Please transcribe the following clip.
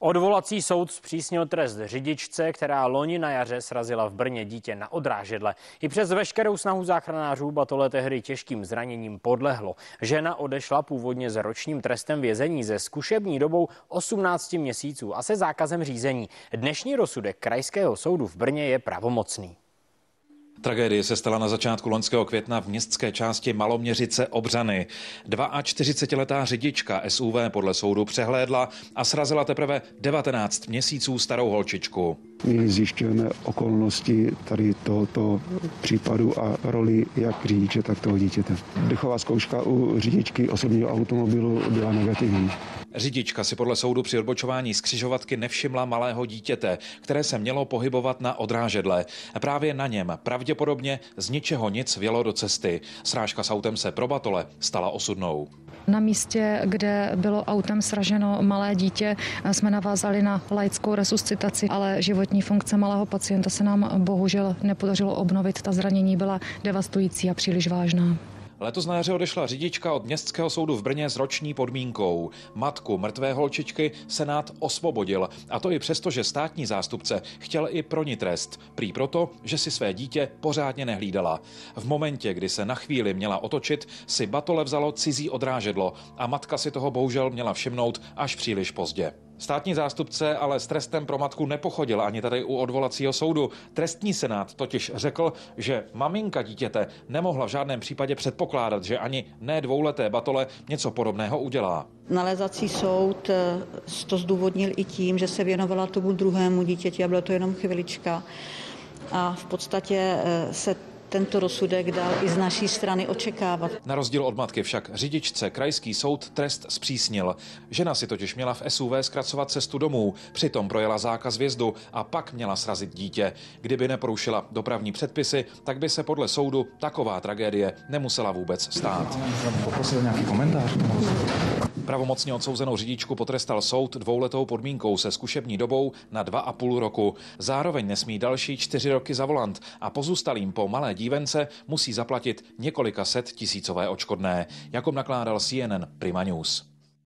Odvolací soud zpřísnil trest řidičce, která loni na jaře srazila v Brně dítě na odrážedle. I přes veškerou snahu záchranářů Batole tehdy těžkým zraněním podlehlo. Žena odešla původně s ročním trestem vězení ze zkušební dobou 18 měsíců a se zákazem řízení. Dnešní rozsudek Krajského soudu v Brně je pravomocný. Tragédie se stala na začátku loňského května v městské části Maloměřice Obřany. 42-letá řidička SUV podle soudu přehlédla a srazila teprve 19 měsíců starou holčičku. My zjišťujeme okolnosti tady tohoto případu a roli jak řidiče, tak toho dítěte. Dechová zkouška u řidičky osobního automobilu byla negativní. Řidička si podle soudu při odbočování z křižovatky nevšimla malého dítěte, které se mělo pohybovat na odrážedle. Právě na něm pravděpodobně z ničeho nic vělo do cesty. Srážka s autem se pro Batole stala osudnou. Na místě, kde bylo autem sraženo malé dítě, jsme navázali na laickou resuscitaci, ale životní funkce malého pacienta se nám bohužel nepodařilo obnovit. Ta zranění byla devastující a příliš vážná. Letos na jaře odešla řidička od Městského soudu v Brně s roční podmínkou. Matku mrtvé holčičky Senát osvobodil. A to i přesto, že státní zástupce chtěl i pro ní trest. Prý proto, že si své dítě pořádně nehlídala. V momentě, kdy se na chvíli měla otočit, si Batole vzalo cizí odrážedlo a matka si toho bohužel měla všimnout až příliš pozdě. Státní zástupce ale s trestem pro matku nepochodil ani tady u odvolacího soudu. Trestní senát totiž řekl, že maminka dítěte nemohla v žádném případě předpokládat, že ani ne dvouleté batole něco podobného udělá. Nalezací soud eh, to zdůvodnil i tím, že se věnovala tomu druhému dítěti a bylo to jenom chvilička. A v podstatě eh, se tento rozsudek dal i z naší strany očekávat. Na rozdíl od matky však řidičce krajský soud trest zpřísnil. Žena si totiž měla v SUV zkracovat cestu domů, přitom projela zákaz vjezdu a pak měla srazit dítě. Kdyby neporušila dopravní předpisy, tak by se podle soudu taková tragédie nemusela vůbec stát. Poprosil nějaký komentář? Pravomocně odsouzenou řidičku potrestal soud dvouletou podmínkou se zkušební dobou na dva a půl roku. Zároveň nesmí další čtyři roky za volant a pozůstalým po malé dívence musí zaplatit několika set tisícové očkodné, jako nakládal CNN Prima News.